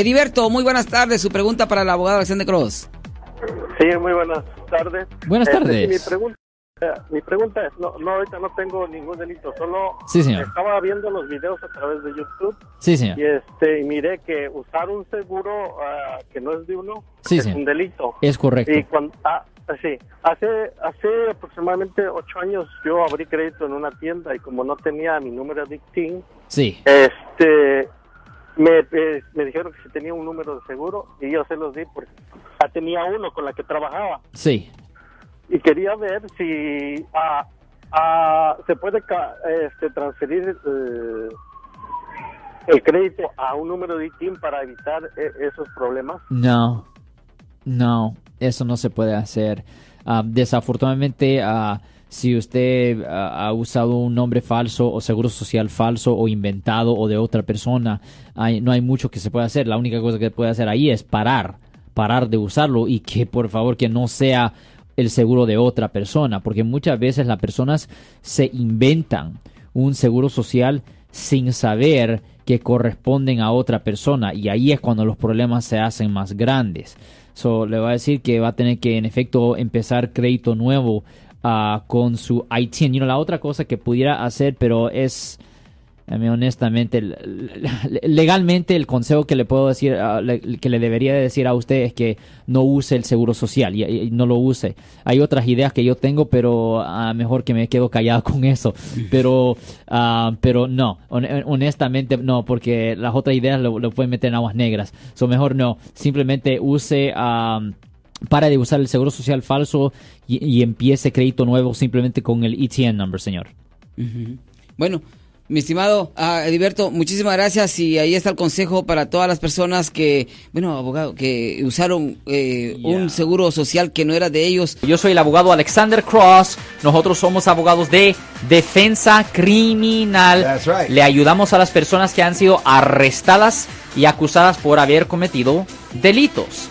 Heriberto, muy buenas tardes. Su pregunta para el abogado Alexander Cross. Sí, muy buenas tardes. Buenas Este, tardes. mi pregunta eh, mi pregunta es, no, no, ahorita no tengo ningún delito, solo Sí, señor. estaba viendo los videos a través de YouTube Sí, señor. y este y miré que usar un seguro ah, que no es de uno Sí, es señor. un delito. Es correcto. Y cuando, ah, sí, hace, hace aproximadamente ocho años yo abrí crédito en una tienda y como no tenía mi número de ICTIN, Sí. este, me, eh, me dijeron que si tenía un número de seguro y yo se los di porque ya tenía uno con la que trabajaba Sí. y quería ver si ah, ah, se puede ca- este, transferir eh, el crédito a un número de ITIN para evitar eh, esos problemas. No, no, eso no se puede hacer. Ah, desafortunadamente, ah, si usted ah, ha usado un nombre falso o seguro social falso o inventado o de otra persona, no hay mucho que se pueda hacer. La única cosa que puede hacer ahí es parar, parar de usarlo y que por favor que no sea el seguro de otra persona, porque muchas veces las personas se inventan un seguro social sin saber que corresponden a otra persona y ahí es cuando los problemas se hacen más grandes. So, le va a decir que va a tener que en efecto empezar crédito nuevo ah, con su ITIN. You know, la otra cosa que pudiera hacer, pero es a mí, honestamente, legalmente el consejo que le puedo decir, ah, que le debería de decir a usted es que no use el seguro social y, no lo use. Hay otras ideas que yo tengo, pero ah, mejor que me quedo callado con eso. Pero, pero no, hon- honestamente no, porque las otras ideas lo, lo pueden meter en aguas negras. So mejor no, simplemente use, para de usar el seguro social falso y, y empiece crédito nuevo simplemente con el ETN number, señor. Bueno, mi estimado ah, Heriberto, muchísimas gracias y ahí está el consejo para todas las personas que, bueno, abogado, que usaron eh, un seguro social que no era de ellos. Yo soy el abogado Alexander Cross. Nosotros somos abogados de defensa criminal. That's right. Le ayudamos a las personas que han sido arrestadas y acusadas por haber cometido delitos.